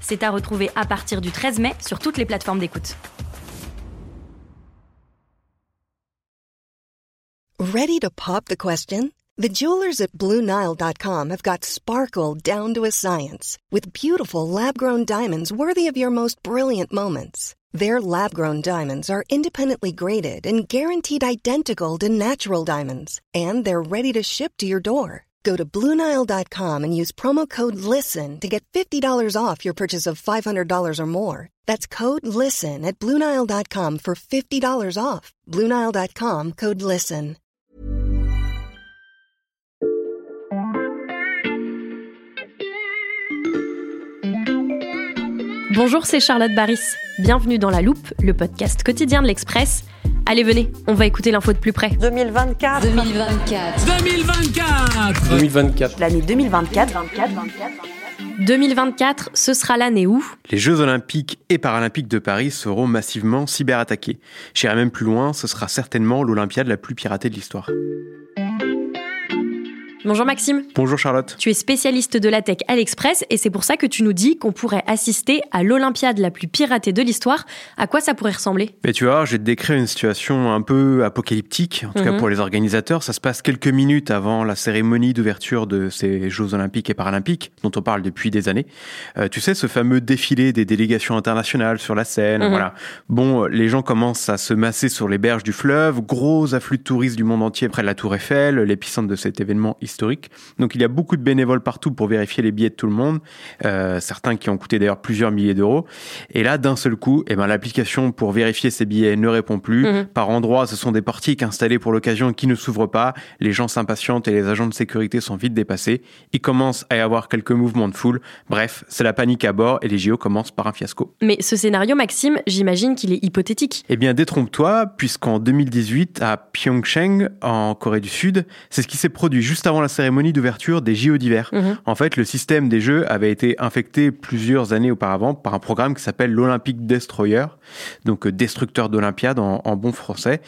C'est à retrouver à partir du 13 mai sur toutes les plateformes d'écoute. Ready to pop the question? The jewelers at BlueNile.com have got sparkle down to a science with beautiful lab-grown diamonds worthy of your most brilliant moments. Their lab-grown diamonds are independently graded and guaranteed identical to natural diamonds, and they're ready to ship to your door. Go to BlueNile.com and use promo code LISTEN to get $50 off your purchase of $500 or more. That's code LISTEN at BlueNile.com for $50 off. BlueNile.com code LISTEN. Bonjour, c'est Charlotte Baris. Bienvenue dans La Loupe, le podcast quotidien de l'Express. Allez, venez, on va écouter l'info de plus près. 2024. 2024. 2024 2024. L'année 2024. 2024, ce sera l'année où Les Jeux Olympiques et Paralympiques de Paris seront massivement cyberattaqués. J'irai même plus loin, ce sera certainement l'Olympiade la plus piratée de l'histoire. Bonjour Maxime. Bonjour Charlotte. Tu es spécialiste de la tech à l'Express et c'est pour ça que tu nous dis qu'on pourrait assister à l'Olympiade la plus piratée de l'histoire. À quoi ça pourrait ressembler? Mais tu vois, je vais te décrire une situation un peu apocalyptique, en tout cas Mhm. pour les organisateurs. Ça se passe quelques minutes avant la cérémonie d'ouverture de ces Jeux Olympiques et Paralympiques, dont on parle depuis des années. Euh, tu sais, ce fameux défilé des délégations internationales sur la scène, Mhm. voilà. Bon, les gens commencent à se masser sur les berges du fleuve, gros afflux de touristes du monde entier près de la Tour Eiffel, l'épicentre de cet événement historique. Donc il y a beaucoup de bénévoles partout pour vérifier les billets de tout le monde, euh, certains qui ont coûté d'ailleurs plusieurs milliers d'euros. Et là, d'un seul coup, eh ben, l'application pour vérifier ces billets ne répond plus. Mhm. Par endroits, ce sont des portiques installés pour l'occasion qui ne s'ouvrent pas. Les gens s'impatientent et les agents de sécurité sont vite dépassés. Il commence à y avoir quelques mouvements de foule. Bref, c'est la panique à bord et les JO commencent par un fiasco. Mais ce scénario, Maxime, j'imagine qu'il est hypothétique. Eh bien, détrompe-toi, puisqu'en 2018, à Pyeongchang, en Corée du Sud, c'est ce qui s'est produit juste avant la cérémonie d'ouverture des JO d'hiver. Mhm. En fait, le système des Jeux avait été infecté plusieurs années auparavant par un programme qui s'appelle l'Olympic Destroyer, donc euh, destructeur d'Olympiade en, en bon français.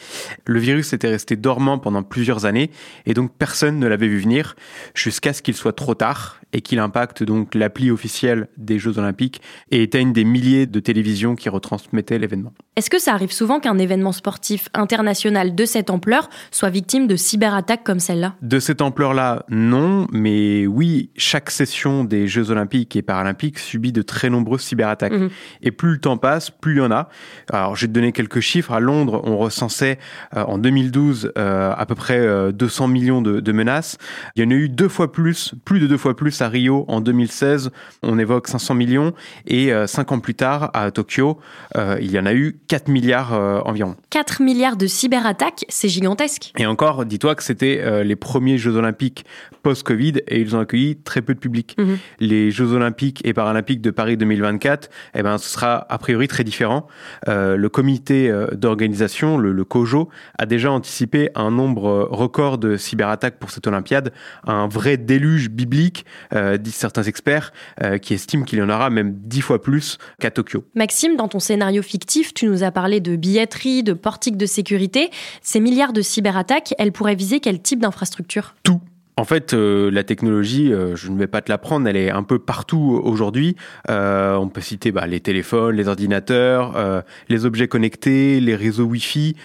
Le virus était resté dormant pendant plusieurs années et donc personne ne l'avait vu venir jusqu'à ce qu'il soit trop tard et qu'il impacte donc l'appli officielle des Jeux Olympiques et éteigne des milliers de télévisions qui retransmettaient l'événement. Est-ce que ça arrive souvent qu'un événement sportif international de cette ampleur soit victime de cyberattaques comme celle-là? De cette ampleur-là, non, mais oui, chaque session des Jeux Olympiques et Paralympiques subit de très nombreuses cyberattaques. Mhm. Et plus le temps passe, plus il y en a. Alors, je vais te donner quelques chiffres. À Londres, on recensait euh, en 2012 euh, à peu près euh, 200 millions de, de menaces. Il y en a eu deux fois plus, plus de deux fois plus à Rio en 2016. On évoque 500 millions. Et euh, cinq ans plus tard, à Tokyo, euh, il y en a eu 4 milliards euh, environ. 4 milliards de cyberattaques, c'est gigantesque. Et encore, dis-toi que c'était euh, les premiers Jeux Olympiques post-Covid et ils ont accueilli très peu de public. Mhm. Les Jeux Olympiques et Paralympiques de Paris 2024, eh ben, ce sera a priori très différent. Euh, le comité d'organisation, le, le COJO, a déjà anticipé un nombre record de cyberattaques pour cette Olympiade, un vrai déluge biblique, disent certains experts, qui estiment qu'il y en aura même dix fois plus qu'à Tokyo. Maxime, dans ton scénario fictif, tu nous as parlé de billetterie, de portiques de sécurité. Ces milliards de cyberattaques, elles pourraient viser quel type d'infrastructure? Tout. En fait, euh, la technologie, euh, je ne vais pas te l'apprendre, elle est un peu partout aujourd'hui. Euh, on peut citer bah, les téléphones, les ordinateurs, les objets connectés, les réseaux Wi-Fi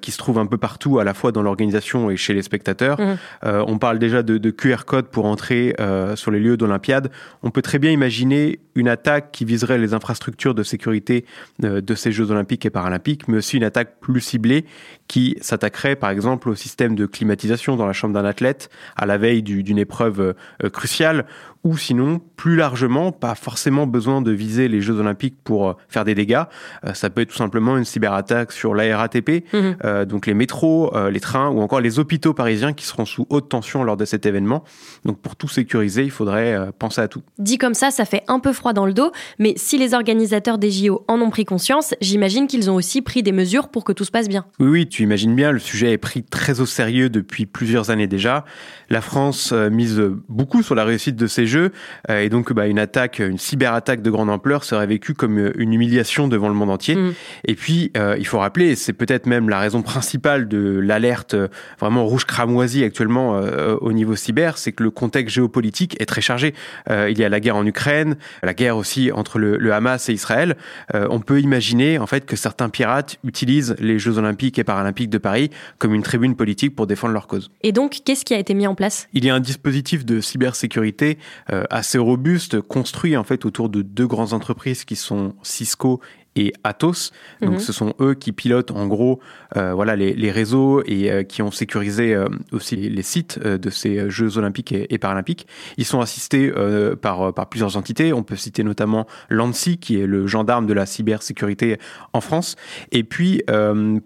qui se trouvent un peu partout, à la fois dans l'organisation et chez les spectateurs. Euh, on parle déjà de, de QR code pour entrer sur les lieux d'Olympiade. On peut très bien imaginer une attaque qui viserait les infrastructures de sécurité de ces Jeux olympiques et paralympiques, mais aussi une attaque plus ciblée qui s'attaquerait par exemple au système de climatisation dans la chambre d'un athlète à la veille du- d'une épreuve euh, cruciale ou sinon, plus largement, pas forcément besoin de viser les Jeux olympiques pour euh, faire des dégâts. Euh, ça peut être tout simplement une cyberattaque sur la RATP, mhm. euh, donc les métros, les trains ou encore les hôpitaux parisiens qui seront sous haute tension lors de cet événement. Donc pour tout sécuriser, il faudrait penser à tout. Dit comme ça, ça fait un peu froid dans le dos, mais si les organisateurs des JO en ont pris conscience, j'imagine qu'ils ont aussi pris des mesures pour que tout se passe bien. Oui, oui, tu imagines bien, le sujet est pris très au sérieux depuis plusieurs années déjà. La France mise beaucoup sur la réussite de ces Jeux et donc bah, une attaque, une cyberattaque de grande ampleur serait vécue comme euh, une humiliation devant le monde entier. Mm. Et puis, euh, il faut rappeler, c'est peut-être même la raison principale de l'alerte euh, vraiment rouge cramoisie actuellement au niveau cyber, c'est que le contexte géopolitique est très chargé. il y a la guerre en Ukraine, la guerre aussi entre le, le Hamas et Israël. on peut imaginer en fait que certains pirates utilisent les Jeux olympiques et paralympiques de Paris comme une tribune politique pour défendre leur cause. Et donc, qu'est-ce qui a été mis en place? Il y a un dispositif de cybersécurité assez robuste, construit en fait autour de deux grandes entreprises qui sont Cisco et Atos. Donc, mhm. ce sont eux qui pilotent en gros euh, voilà, les, réseaux et euh, qui ont sécurisé euh, aussi les sites de ces Jeux olympiques et, paralympiques. Ils sont assistés par, par plusieurs entités. On peut citer notamment l'ANSI, qui est le gendarme de la cybersécurité en France. Et puis,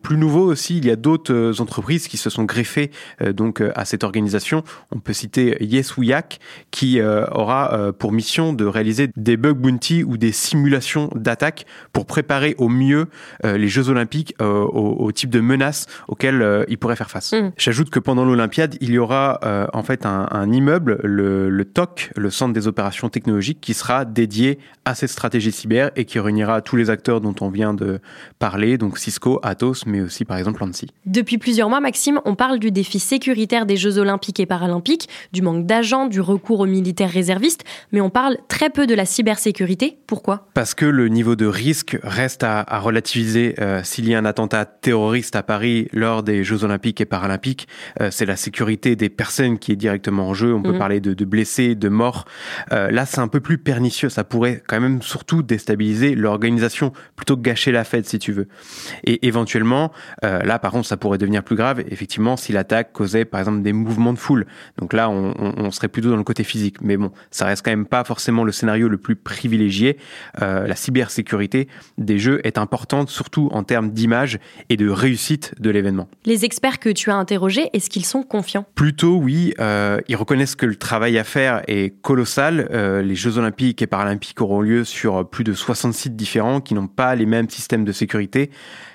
plus nouveau aussi, il y a d'autres entreprises qui se sont greffées donc à cette organisation. On peut citer YesWuyak, qui aura pour mission de réaliser des bug bounty ou des simulations d'attaque pour préparer au mieux les Jeux olympiques au, au type de menaces auxquelles euh, il pourrait faire face. Mm. J'ajoute que pendant l'Olympiade, il y aura euh, en fait un, immeuble, le, TOC, le Centre des opérations technologiques, qui sera dédié à cette stratégie cyber et qui réunira tous les acteurs dont on vient de parler, donc Cisco, Atos, mais aussi par exemple l'ANSI. Depuis plusieurs mois, Maxime, on parle du défi sécuritaire des Jeux olympiques et paralympiques, du manque d'agents, du recours aux militaires réservistes, mais on parle très peu de la cybersécurité. Pourquoi? Parce que le niveau de risque reste à, relativiser. Euh, s'il y a un attentat terroriste, à Paris lors des Jeux Olympiques et Paralympiques, euh, c'est la sécurité des personnes qui est directement en jeu. On peut mhm. parler de, blessés, de morts. Euh, là, c'est un peu plus pernicieux. Ça pourrait quand même surtout déstabiliser l'organisation plutôt que gâcher la fête, si tu veux. Et éventuellement, euh, là, par contre, ça pourrait devenir plus grave, effectivement, si l'attaque causait, par exemple, des mouvements de foule. Donc là, on, on, serait plutôt dans le côté physique. Mais bon, ça reste quand même pas forcément le scénario le plus privilégié. la cybersécurité des jeux est importante, surtout en termes d'image et de réussite de l'événement. Les experts que tu as interrogés, est-ce qu'ils sont confiants? Plutôt oui, euh, ils reconnaissent que le travail à faire est colossal. Euh, les Jeux olympiques et paralympiques auront lieu sur plus de 60 sites différents qui n'ont pas les mêmes systèmes de sécurité.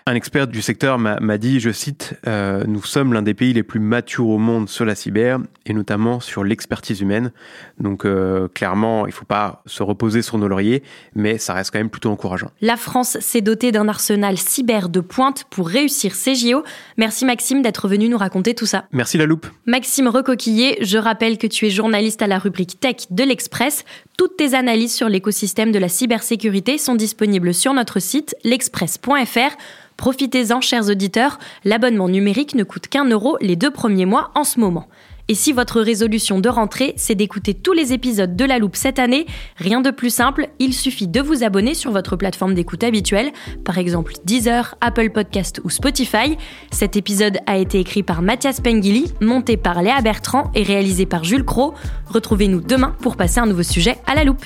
Un expert du secteur m'a dit, je cite, euh, Nous sommes l'un des pays les plus matures au monde sur la cyber et notamment sur l'expertise humaine. Donc clairement, il ne faut pas se reposer sur nos lauriers, mais ça reste quand même plutôt encourageant. La France s'est dotée d'un arsenal cyber de pointe pour réussir ses JO. Merci Maxime d'être venu nous raconter tout ça. Merci la loupe. Maxime Recoquillé, je rappelle que tu es journaliste à la rubrique Tech de l'Express. Toutes tes analyses sur l'écosystème de la cybersécurité sont disponibles sur notre site l'express.fr. Profitez-en, chers auditeurs, l'abonnement numérique ne coûte qu'un euro les deux premiers mois en ce moment. Et si votre résolution de rentrée, c'est d'écouter tous les épisodes de La Loupe cette année, rien de plus simple, il suffit de vous abonner sur votre plateforme d'écoute habituelle, par exemple Deezer, Apple Podcast ou Spotify. Cet épisode a été écrit par Mathias Pengili, monté par Léa Bertrand et réalisé par Jules Cro. Retrouvez-nous demain pour passer un nouveau sujet à La Loupe.